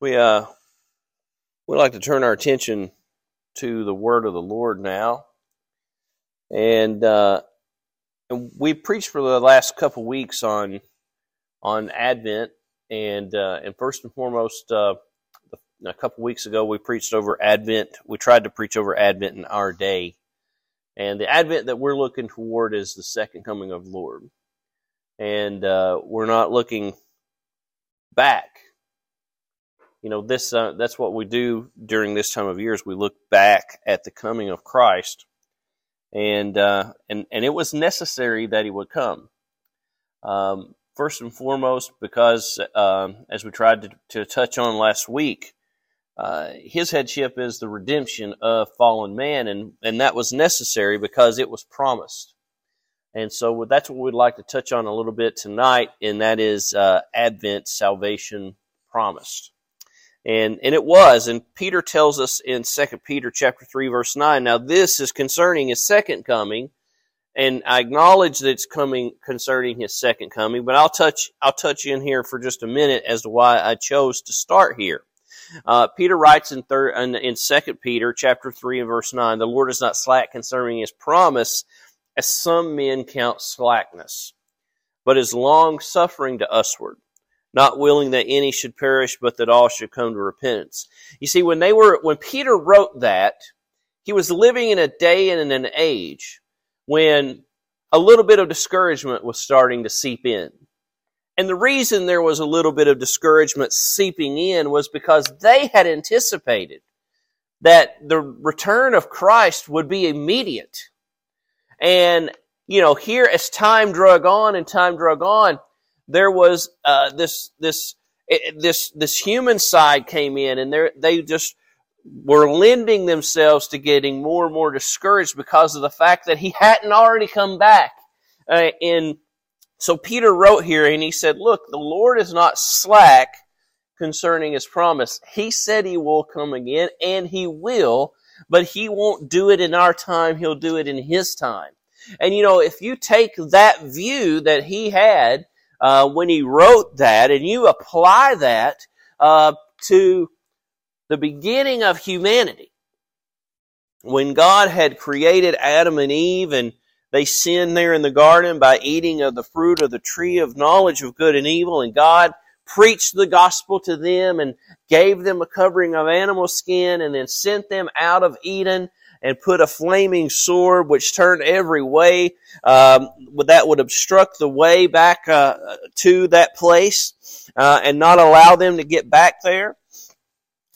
We uh we like to turn our attention to the word of the Lord now, and uh, we preached for the last couple weeks on on Advent, and uh, and first and foremost, uh, a couple weeks ago we preached over Advent. We tried to preach over Advent in our day, and the Advent that we're looking toward is the second coming of Lord, and uh, we're not looking back you know this uh, that's what we do during this time of year is we look back at the coming of Christ and uh, and and it was necessary that he would come. Um, first and foremost because um, as we tried to, to, touch on last week uh, his headship is the redemption of fallen man and and that was necessary because it was promised. And so that's what we'd like to touch on a little bit tonight and that is uh, advent salvation promised and, and it was. And Peter tells us in 2 Peter chapter 3 verse 9, now this is concerning his second coming. And I acknowledge that it's coming concerning his second coming, but I'll touch, I'll touch in here for just a minute as to why I chose to start here. Uh, Peter writes in third, in, in second Peter chapter 3 and verse 9, the Lord is not slack concerning his promise, as some men count slackness, but is long suffering to usward not willing that any should perish, but that all should come to repentance. You see, when they were, when Peter wrote that, he was living in a day and in an age when a little bit of discouragement was starting to seep in. And the reason there was a little bit of discouragement seeping in was because they had anticipated that the return of Christ would be immediate. And, you know, here as time drug on and time drug on, there was uh, this this this this human side came in, and they just were lending themselves to getting more and more discouraged because of the fact that he hadn't already come back. Uh, and so Peter wrote here, and he said, "Look, the Lord is not slack." concerning his promise. He said he will come again, and he will, but he won't do it in our time. He'll do it in his time. And you know, if you take that view that he had, uh, when he wrote that, and you apply that uh, to the beginning of humanity, when God had created Adam and Eve, and they sinned there in the garden by eating of the fruit of the tree of knowledge of good and evil, and God preached the gospel to them and gave them a covering of animal skin and then sent them out of Eden and put a flaming sword which turned every way um, that would obstruct the way back uh, to that place uh, and not allow them to get back there,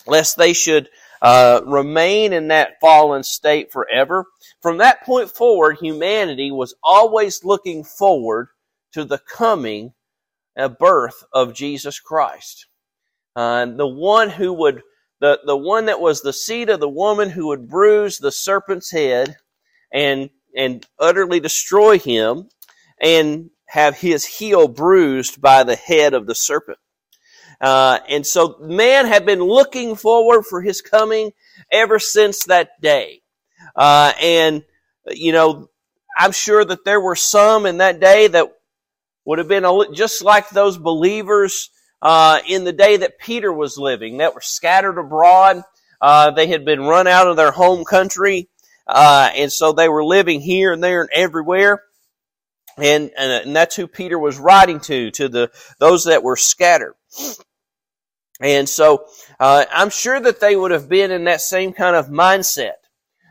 lest they should uh, remain in that fallen state forever. From that point forward, humanity was always looking forward to the coming and birth of Jesus Christ. Uh, the one who would the, the one that was the seed of the woman who would bruise the serpent's head and, and utterly destroy him and have his heel bruised by the head of the serpent. Uh, and so man had been looking forward for his coming ever since that day. Uh, and, you know, I'm sure that there were some in that day that would have been just like those believers uh, in the day that Peter was living that were scattered abroad. Uh, they had been run out of their home country, uh, and so they were living here and there and everywhere. And, and, and that's who Peter was writing to, to the those that were scattered. And so uh, I'm sure that they would have been in that same kind of mindset.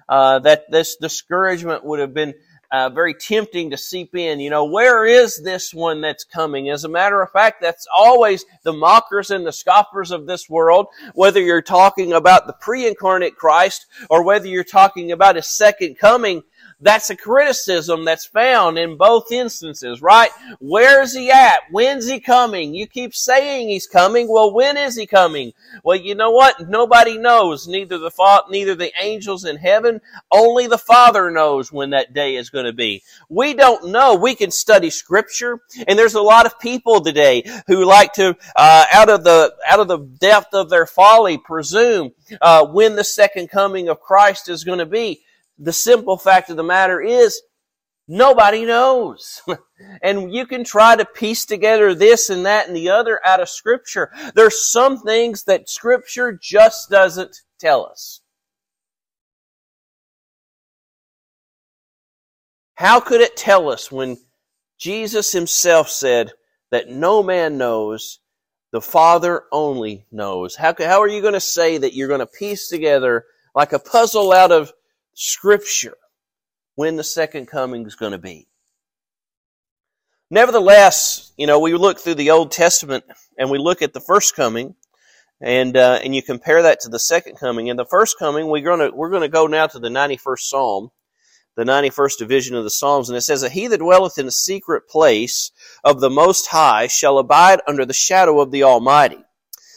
Uh, that this discouragement would have been uh, very tempting to seep in. You know, where is this one that's coming? As a matter of fact, that's always the mockers and the scoffers of this world, whether you're talking about the pre-incarnate Christ or whether you're talking about his second coming. That's a criticism that's found in both instances, right? Where is he at? When's he coming? You keep saying he's coming. Well, when is he coming? Well, you know what? Nobody knows. Neither the fa- neither the angels in heaven, only the Father knows when that day is going to be. We don't know. We can study scripture, and there's a lot of people today who like to, uh, out of the out of the depth of their folly, presume uh, when the second coming of Christ is going to be the simple fact of the matter is Nobody knows. and you can try to piece together this and that and the other out of scripture. There's some things that scripture just doesn't tell us. How could it tell us when Jesus himself said that no man knows, the Father only knows? How, how are you going to say that you're going to piece together like a puzzle out of Scripture when the second coming is going to be? Nevertheless, you know, we look through the Old Testament and we look at the first coming, and uh, and you compare that to the second coming. In the first coming, we're going to we're going to go now to the 91st Psalm, the 91st division of the Psalms, and it says that he that dwelleth in the secret place of the Most High shall abide under the shadow of the Almighty.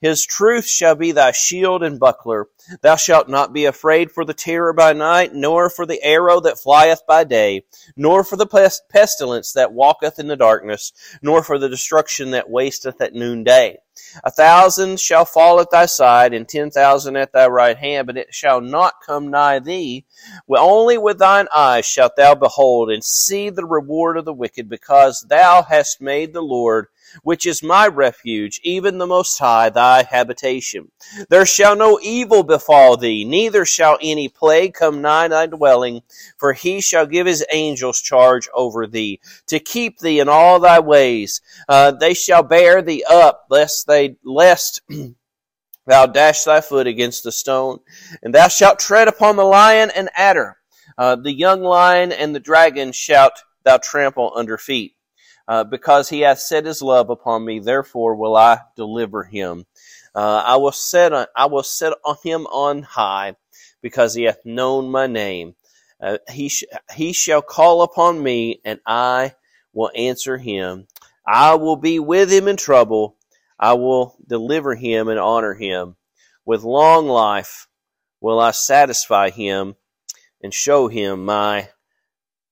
His truth shall be thy shield and buckler. Thou shalt not be afraid for the terror by night, nor for the arrow that flieth by day, nor for the pestilence that walketh in the darkness, nor for the destruction that wasteth at noonday. A thousand shall fall at thy side, and ten thousand at thy right hand, but it shall not come nigh thee. Only with thine eyes shalt thou behold and see the reward of the wicked, because thou hast made the Lord which is my refuge, even the Most High, thy habitation. There shall no evil befall thee, neither shall any plague come nigh thy dwelling, for he shall give his angels charge over thee, to keep thee in all thy ways. Uh, they shall bear thee up, lest they, lest thou dash thy foot against the stone, and thou shalt tread upon the lion and adder. Uh, the young lion and the dragon shalt thou trample under feet uh, because he hath set his love upon me, therefore will I deliver him. Uh, I will set on, I will set on him on high, because he hath known my name. Uh, he sh- he shall call upon me, and I will answer him. I will be with him in trouble. I will deliver him and honor him. With long life will I satisfy him and show him my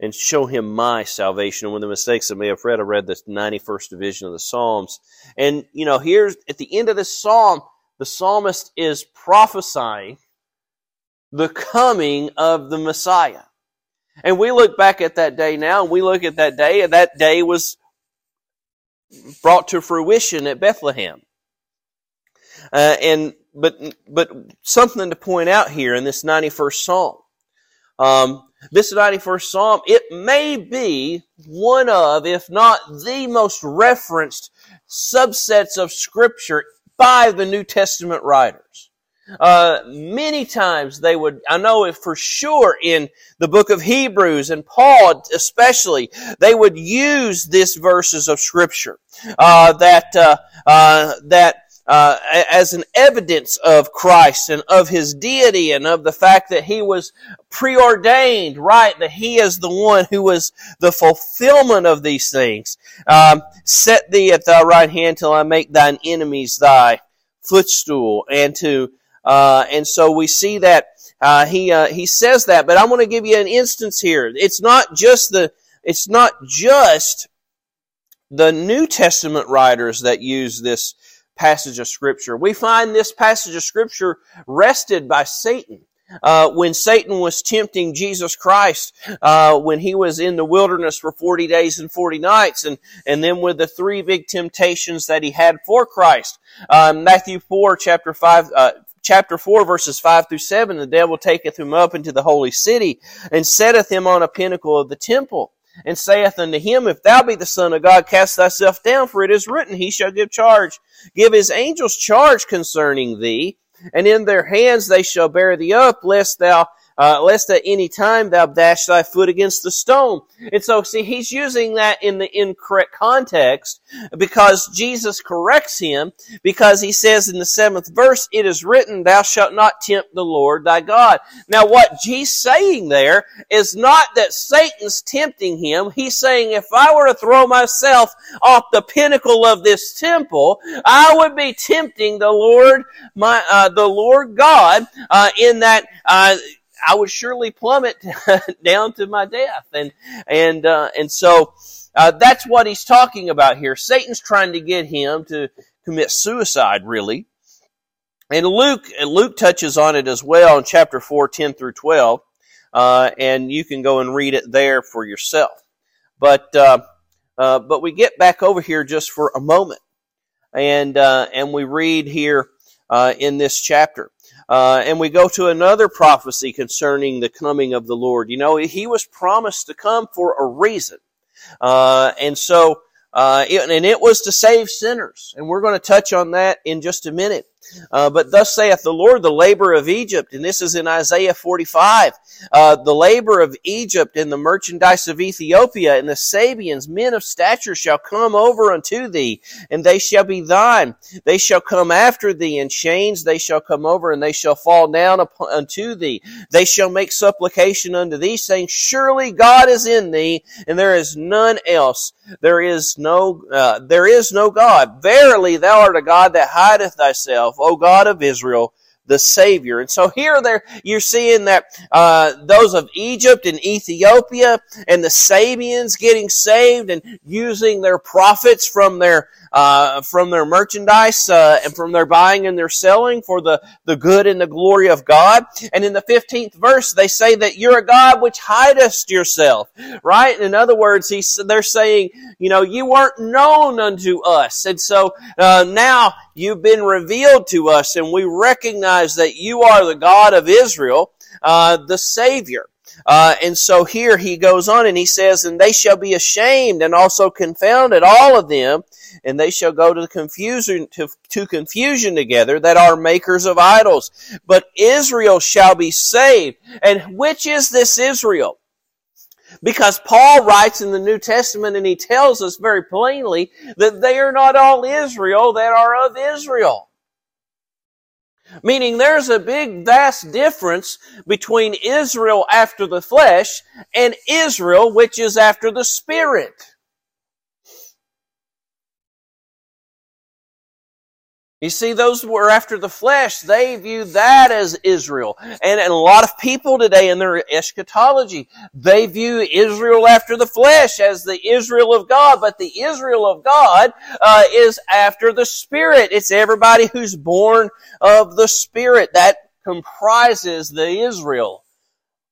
and show him my salvation. And one of the mistakes I may have read, I read the 91st division of the Psalms. And, you know, here's at the end of this psalm, the psalmist is prophesying the coming of the Messiah. And we look back at that day now, and we look at that day, and that day was brought to fruition at Bethlehem. Uh, and but but something to point out here in this 91st Psalm. Um, this 91st Psalm, it may be one of, if not the most referenced subsets of Scripture by the New Testament writers. Uh, many times they would, I know it for sure in the book of Hebrews and Paul especially, they would use this verses of Scripture uh, that uh, uh that uh, as an evidence of Christ and of His deity and of the fact that He was preordained, right? That He is the one who was the fulfillment of these things. Um, Set thee at thy right hand till I make thine enemies thy footstool. And to uh, and so we see that uh, he uh, he says that. But I want to give you an instance here. It's not just the it's not just the New Testament writers that use this passage of Scripture. We find this passage of Scripture wrested by Satan. Uh, when Satan was tempting Jesus Christ, uh, when he was in the wilderness for 40 days and 40 nights, and, and then with the three big temptations that he had for Christ. Uh, Matthew 4, chapter 5, uh, chapter 4 verses 5 through 7, the devil taketh him up into the holy city and setteth him on a pinnacle of the temple and saith unto him, If thou be the Son of God, cast thyself down, for it is written, He shall give charge, give his angels charge concerning thee, and in their hands they shall bear thee up, lest thou uh, lest at any time thou dash thy foot against the stone. And so, see, he's using that in the incorrect context because Jesus corrects him because he says in the seventh verse, it is written, thou shalt not tempt the Lord thy God. Now, what he's saying there is not that Satan's tempting him. He's saying, if I were to throw myself off the pinnacle of this temple, I would be tempting the Lord, my, uh, the Lord God, uh, in that, uh, I would surely plummet down to my death. And, and, uh, and so, uh, that's what he's talking about here. Satan's trying to get him to commit suicide, really. And Luke, and Luke touches on it as well in chapter 4, 10 through 12. Uh, and you can go and read it there for yourself. But, uh, uh, but we get back over here just for a moment. And, uh, and we read here, uh, in this chapter. Uh, and we go to another prophecy concerning the coming of the Lord. You know, he was promised to come for a reason. Uh, and so, uh, it, and it was to save sinners. And we're going to touch on that in just a minute. Uh, but thus saith the Lord, the labor of Egypt, and this is in Isaiah 45, uh, the labor of Egypt and the merchandise of Ethiopia and the Sabeans, men of stature, shall come over unto thee, and they shall be thine. They shall come after thee in chains, they shall come over, and they shall fall down upon, unto thee. They shall make supplication unto thee, saying, Surely God is in thee, and there is none else. There is no, uh, there is no God. Verily, thou art a God that hideth thyself O God of Israel, the Savior. And so here there, you're seeing that, uh, those of Egypt and Ethiopia and the Sabeans getting saved and using their prophets from their, uh, from their merchandise uh, and from their buying and their selling for the, the good and the glory of God. And in the 15th verse, they say that you're a God which hidest yourself, right? In other words, he's, they're saying, you know, you weren't known unto us. And so uh, now you've been revealed to us and we recognize that you are the God of Israel, uh, the Savior. Uh, and so here he goes on and he says, and they shall be ashamed and also confounded, all of them, and they shall go to confusion to, to confusion together that are makers of idols. But Israel shall be saved. And which is this Israel? Because Paul writes in the New Testament and he tells us very plainly that they are not all Israel that are of Israel. Meaning there's a big vast difference between Israel after the flesh and Israel which is after the spirit. You see, those were after the flesh, they view that as Israel. And, and, a lot of people today in their eschatology, they view Israel after the flesh as the Israel of God. But the Israel of God uh, is after the Spirit. It's everybody who's born of the Spirit. That comprises the Israel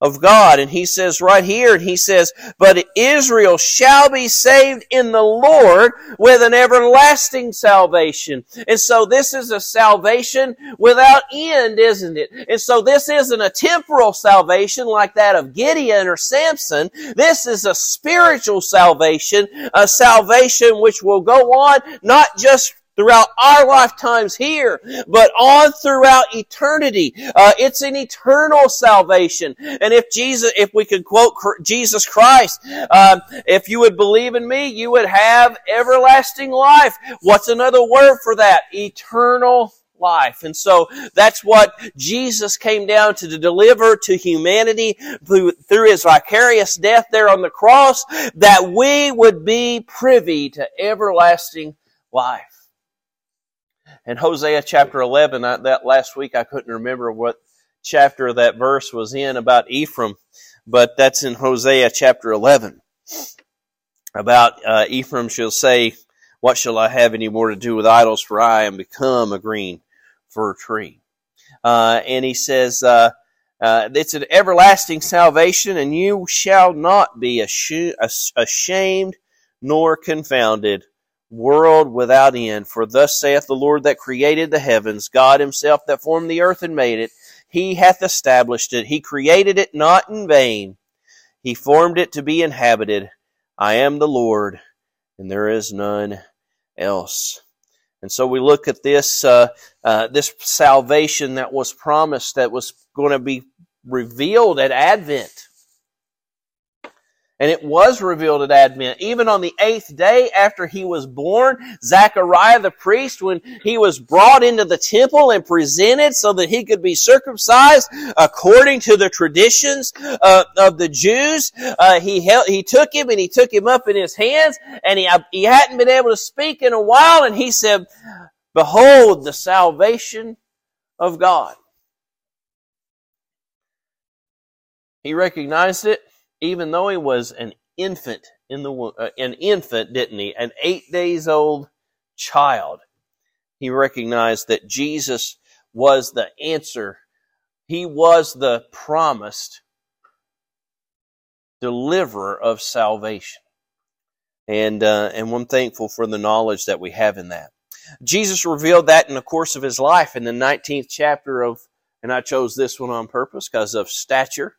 of God. And he says right here, and he says, but Israel shall be saved in the Lord with an everlasting salvation. And so this is a salvation without end, isn't it? And so this isn't a temporal salvation like that of Gideon or Samson. This is a spiritual salvation, a salvation which will go on not just throughout our lifetimes here, but on throughout eternity. Uh, it's an eternal salvation. And if Jesus, if we could quote Jesus Christ, uh, if you would believe in me, you would have everlasting life. What's another word for that? Eternal life. And so that's what Jesus came down to deliver to humanity through, through his vicarious death there on the cross, that we would be privy to everlasting life. And Hosea chapter 11, I, that last week I couldn't remember what chapter that verse was in about Ephraim, but that's in Hosea chapter 11. About uh, Ephraim shall say, What shall I have any more to do with idols? For I am become a green fir tree. Uh, and he says, uh, uh, it's an everlasting salvation, and you shall not be ashamed nor confounded world without end. For thus saith the Lord that created the heavens, God himself that formed the earth and made it. He hath established it. He created it not in vain. He formed it to be inhabited. I am the Lord, and there is none else. And so we look at this uh, uh, this salvation that was promised, that was going to be revealed at Advent. And it was revealed at Advent. Even on the eighth day after he was born, Zachariah the priest, when he was brought into the temple and presented so that he could be circumcised according to the traditions uh, of the Jews, uh, he held, he took him and he took him up in his hands and he, he hadn't been able to speak in a while and he said, behold the salvation of God. He recognized it even though he was an infant in the uh, an infant, didn't he? An 8 days old child. He recognized that Jesus was the answer. He was the promised deliverer of salvation. And, uh, and I'm thankful for the knowledge that we have in that. Jesus revealed that in the course of his life in the 19th chapter of, and I chose this one on purpose because of stature.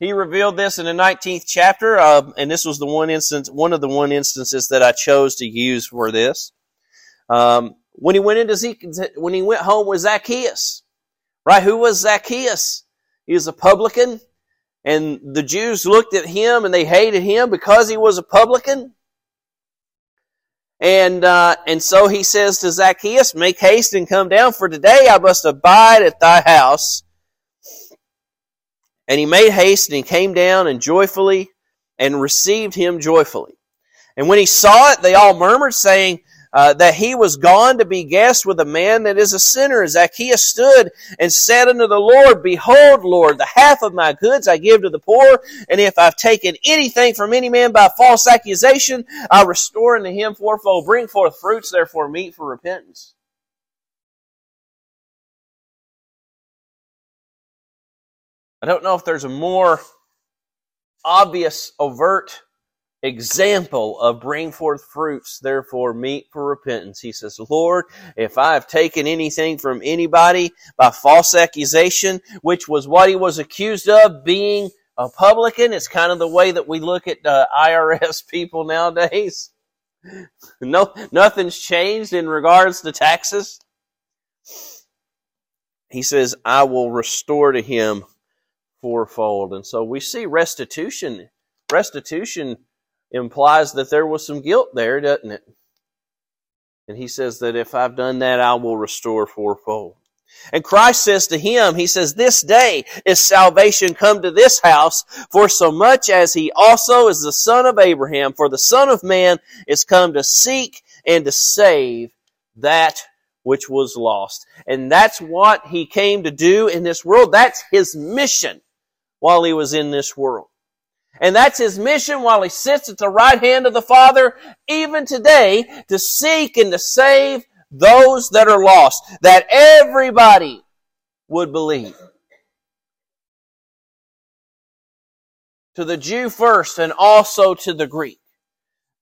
He revealed this in the 19th chapter, uh, and this was the one instance, one of the one instances that I chose to use for this. Um, when he went into Zeke, when he went home with Zacchaeus, right? Who was Zacchaeus? He was a publican. And the Jews looked at him and they hated him because he was a publican. And, uh, and so he says to Zacchaeus, make haste and come down for today I must abide at thy house. And he made haste and he came down and joyfully and received him joyfully. And when he saw it, they all murmured saying, uh, that he was gone to be guest with a man that is a sinner. Zacchaeus stood and said unto the Lord, Behold, Lord, the half of my goods I give to the poor, and if I've taken anything from any man by false accusation, I restore unto him fourfold. Bring forth fruits, therefore, meet for repentance. I don't know if there's a more obvious, overt example of bring forth fruits, therefore meet for repentance. He says, Lord, if I have taken anything from anybody by false accusation, which was what he was accused of, being a publican, it's kind of the way that we look at uh, IRS people nowadays. No, nothing's changed in regards to taxes. He says, I will restore to him fourfold. And so we see restitution. Restitution implies that there was some guilt there, doesn't it? And he says that if I've done that, I will restore fourfold. And Christ says to him, He says, This day is salvation come to this house, for so much as he also is the son of Abraham, for the son of man is come to seek and to save that which was lost. And that's what he came to do in this world. That's his mission while he was in this world. And that's his mission while he sits at the right hand of the Father, even today, to seek and to save those that are lost, that everybody would believe. To the Jew first and also to the Greek.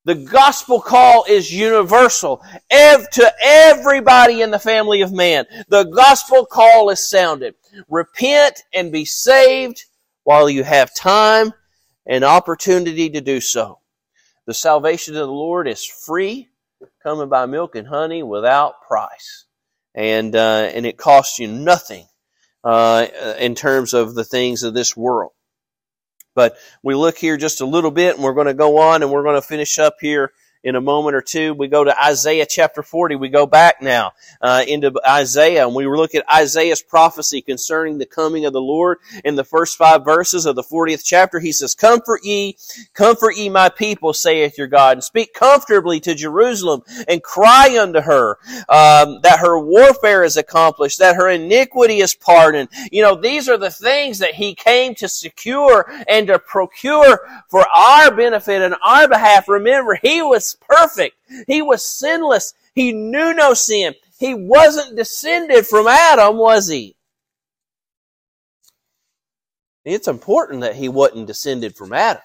The gospel call is universal ev- to everybody in the family of man. The gospel call is sounded. Repent and be saved while you have time and opportunity to do so. The salvation of the Lord is free, coming by milk and honey without price. And, uh, and it costs you nothing uh, in terms of the things of this world. But we look here just a little bit and we're going to go on and we're going to finish up here in a moment or two. We go to Isaiah chapter 40. We go back now uh, into Isaiah and we look at Isaiah's prophecy concerning the coming of the Lord. In the first five verses of the 40th chapter, he says, Comfort ye, comfort ye my people, saith your God, and speak comfortably to Jerusalem and cry unto her um, that her warfare is accomplished, that her iniquity is pardoned. You know, these are the things that he came to secure and to procure for our benefit and our behalf. Remember, he was perfect. He was sinless. He knew no sin. He wasn't descended from Adam, was he? It's important that he wasn't descended from Adam.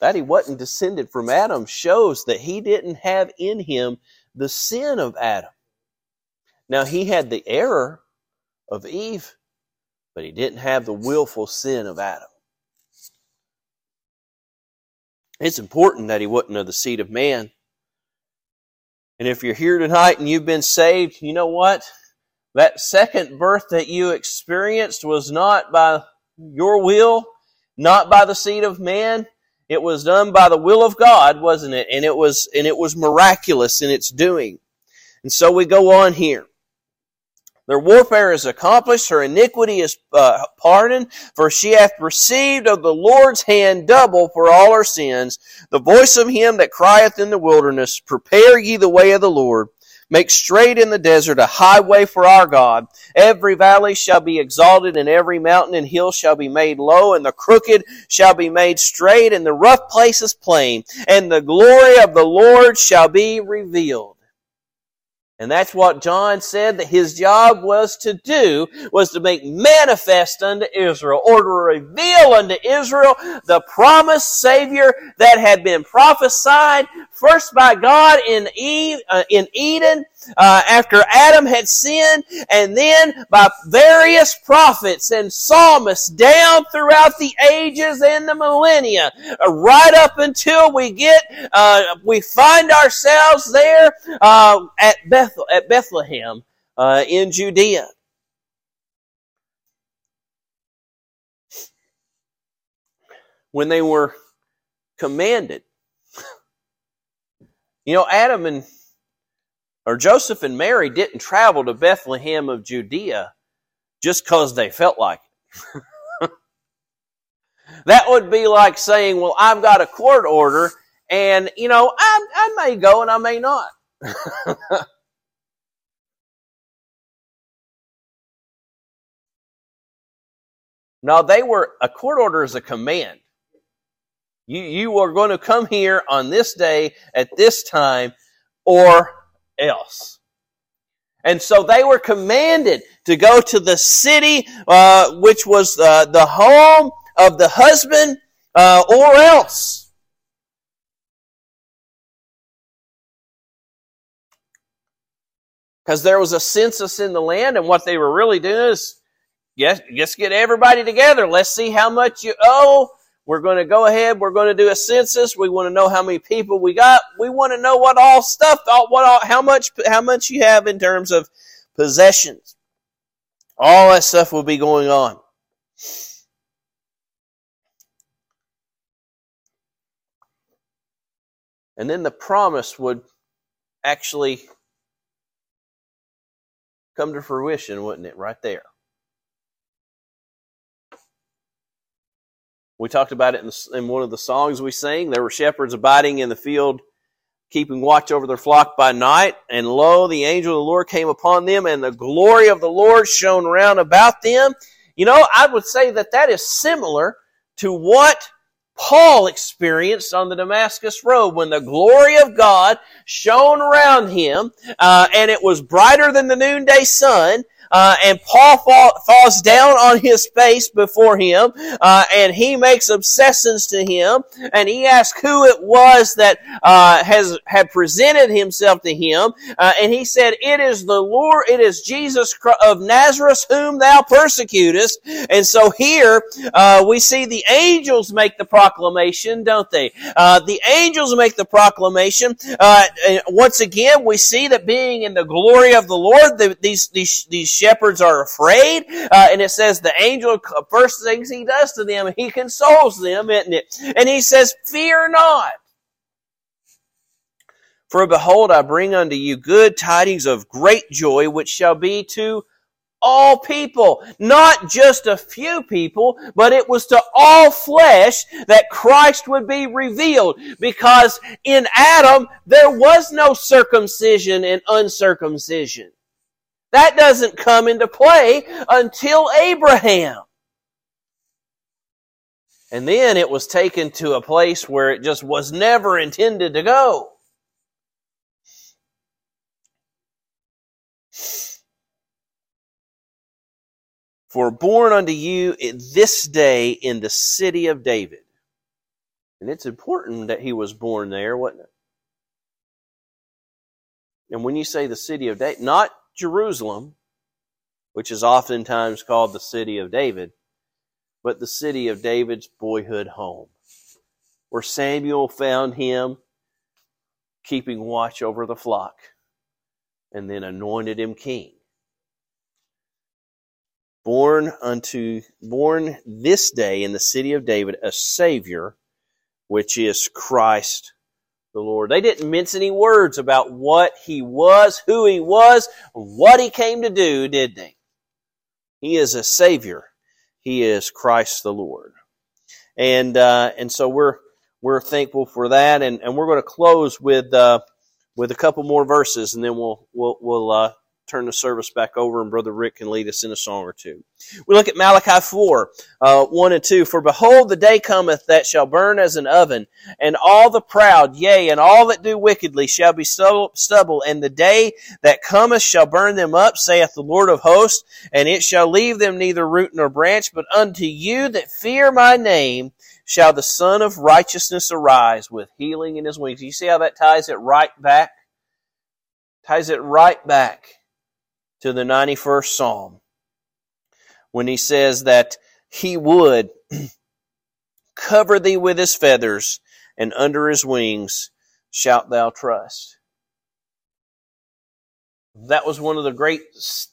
That he wasn't descended from Adam shows that he didn't have in him the sin of Adam. Now, he had the error of Eve, but he didn't have the willful sin of Adam. It's important that he wasn't of the seed of man. And if you're here tonight and you've been saved, you know what? That second birth that you experienced was not by your will, not by the seed of man. It was done by the will of God, wasn't it? And it was, and it was miraculous in its doing. And so we go on here. Their warfare is accomplished, her iniquity is uh, pardoned, for she hath received of the Lord's hand double for all her sins. The voice of him that crieth in the wilderness, Prepare ye the way of the Lord, Make straight in the desert a highway for our God. Every valley shall be exalted, and every mountain and hill shall be made low, and the crooked shall be made straight, and the rough places plain, and the glory of the Lord shall be revealed. And that's what John said that his job was to do, was to make manifest unto Israel, or to reveal unto Israel the promised Savior that had been prophesied first by God in uh, in Eden, uh, after Adam had sinned, and then by various prophets and psalmists down throughout the ages and the millennia, uh, right up until we get, uh, we find ourselves there uh, at, Beth- at Bethlehem uh, in Judea. When they were commanded, you know, Adam and or Joseph and Mary didn't travel to Bethlehem of Judea just because they felt like it. that would be like saying, well, I've got a court order and, you know, I, I may go and I may not. no, they were, a court order is a command. You, you are going to come here on this day at this time or else. And so they were commanded to go to the city, uh, which was uh, the home of the husband, uh, or else. Because there was a census in the land, and what they were really doing is, yes, just get everybody together. Let's see how much you owe we're going to go ahead. We're going to do a census. We want to know how many people we got. We want to know what all stuff, what all, how much, how much you have in terms of possessions. All that stuff will be going on. And then the promise would actually come to fruition, wouldn't it? Right there. We talked about it in, the, in one of the songs we sang. There were shepherds abiding in the field, keeping watch over their flock by night. And lo, the angel of the Lord came upon them, and the glory of the Lord shone round about them. You know, I would say that that is similar to what Paul experienced on the Damascus Road when the glory of God shone around him, uh, and it was brighter than the noonday sun, uh, and Paul fall, falls down on his face before him, uh, and he makes obsessions to him, and he asks who it was that uh, has had presented himself to him, uh, and he said, "It is the Lord, it is Jesus of Nazareth whom thou persecutest." And so here uh, we see the angels make the proclamation, don't they? Uh, the angels make the proclamation. once again, we see that being in the glory of the Lord, the, these these these shepherds are afraid. Uh, and it says the angel, first things he does to them, he consoles them, isn't it? And he says, fear not. For behold, I bring unto you good tidings of great joy, which shall be to all people, not just a few people, but it was to all flesh that Christ would be revealed. Because in Adam, there was no circumcision and uncircumcision. That doesn't come into play until Abraham. And then it was taken to a place where it just was never intended to go. For born unto you this day in the city of David. And it's important that he was born there, wasn't it? And when you say the city of David, not Jerusalem, which is oftentimes called the city of David, but the city of David's boyhood home, where Samuel found him keeping watch over the flock and then anointed him king. Born unto, born this day in the city of David, a Savior, which is Christ the Lord. They didn't mince any words about what he was, who he was, what he came to do, did they? He is a Savior. He is Christ the Lord. And, uh, and so we're, we're thankful for that. And, and we're going to close with, uh, with a couple more verses, and then we'll we'll we'll uh, turn the service back over, and Brother Rick can lead us in a song or two. We look at Malachi 4, uh, 1 and 2. For behold, the day cometh that shall burn as an oven, and all the proud, yea, and all that do wickedly shall be stubble, and the day that cometh shall burn them up, saith the Lord of hosts, and it shall leave them neither root nor branch, but unto you that fear my name shall the Sun of Righteousness arise with healing in his wings. You see how that ties it right back? Ties it right back to the 91st Psalm when he says that he would cover thee with his feathers and under his wings shalt thou trust that was one of the great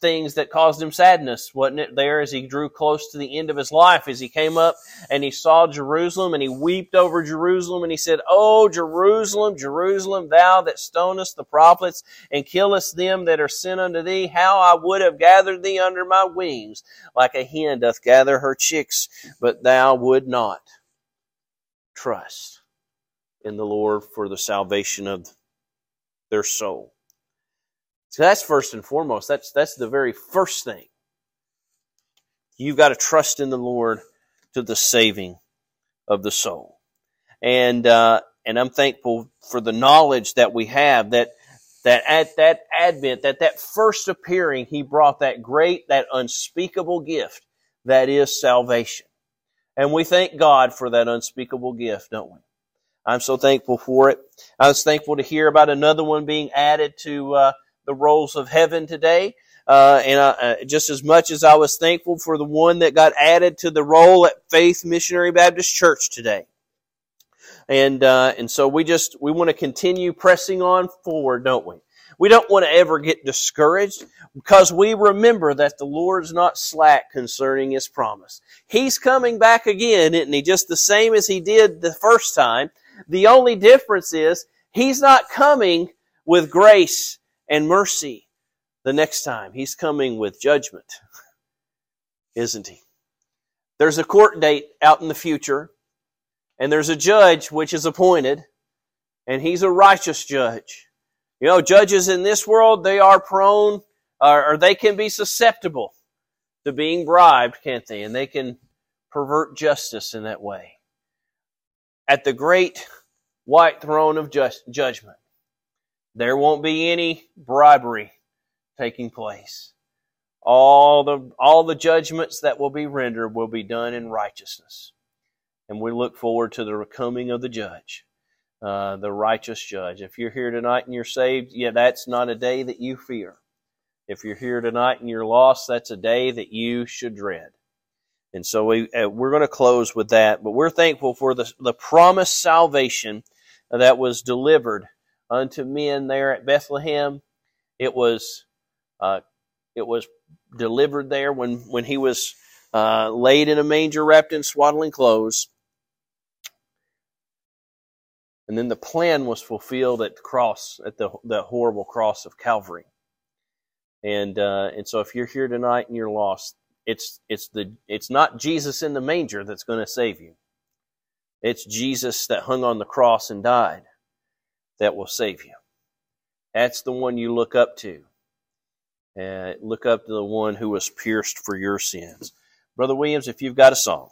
things that caused him sadness, wasn't it? There, as he drew close to the end of his life, as he came up and he saw Jerusalem and he wept over Jerusalem and he said, Oh, Jerusalem, Jerusalem, thou that stonest the prophets and killest them that are sent unto thee, how I would have gathered thee under my wings, like a hen doth gather her chicks, but thou would not trust in the Lord for the salvation of their soul. So that's first and foremost. That's that's the very first thing. You've got to trust in the Lord to the saving of the soul, and uh, and I'm thankful for the knowledge that we have that that at that advent, that that first appearing, He brought that great, that unspeakable gift that is salvation, and we thank God for that unspeakable gift, don't we? I'm so thankful for it. I was thankful to hear about another one being added to. Uh, the of heaven today. Uh, and uh, just as much as I was thankful for the one that got added to the roll at Faith Missionary Baptist Church today. And, uh, and so we just, we want to continue pressing on forward, don't we? We don't want to ever get discouraged because we remember that the Lord's not slack concerning His promise. He's coming back again, isn't He? Just the same as He did the first time. The only difference is He's not coming with grace and mercy the next time. He's coming with judgment, isn't he? There's a court date out in the future, and there's a judge which is appointed, and he's a righteous judge. You know, judges in this world, they are prone, or, they can be susceptible to being bribed, can't they? And they can pervert justice in that way. At the great white throne of just, judgment, there won't be any bribery taking place. All the, all the judgments that will be rendered will be done in righteousness. And we look forward to the coming of the judge, uh, the righteous judge. If you're here tonight and you're saved, yeah, that's not a day that you fear. If you're here tonight and you're lost, that's a day that you should dread. And so we, uh, we're going to close with that. But we're thankful for the, the promised salvation that was delivered unto men there at Bethlehem. It was uh, it was delivered there when when he was uh, laid in a manger, wrapped in swaddling clothes. And then the plan was fulfilled at the cross, at the, the horrible cross of Calvary. And uh, and so, if you're here tonight and you're lost, it's it's the it's not Jesus in the manger that's going to save you. It's Jesus that hung on the cross and died that will save you. That's the one you look up to. And look up to the one who was pierced for your sins. Brother Williams, if you've got a song.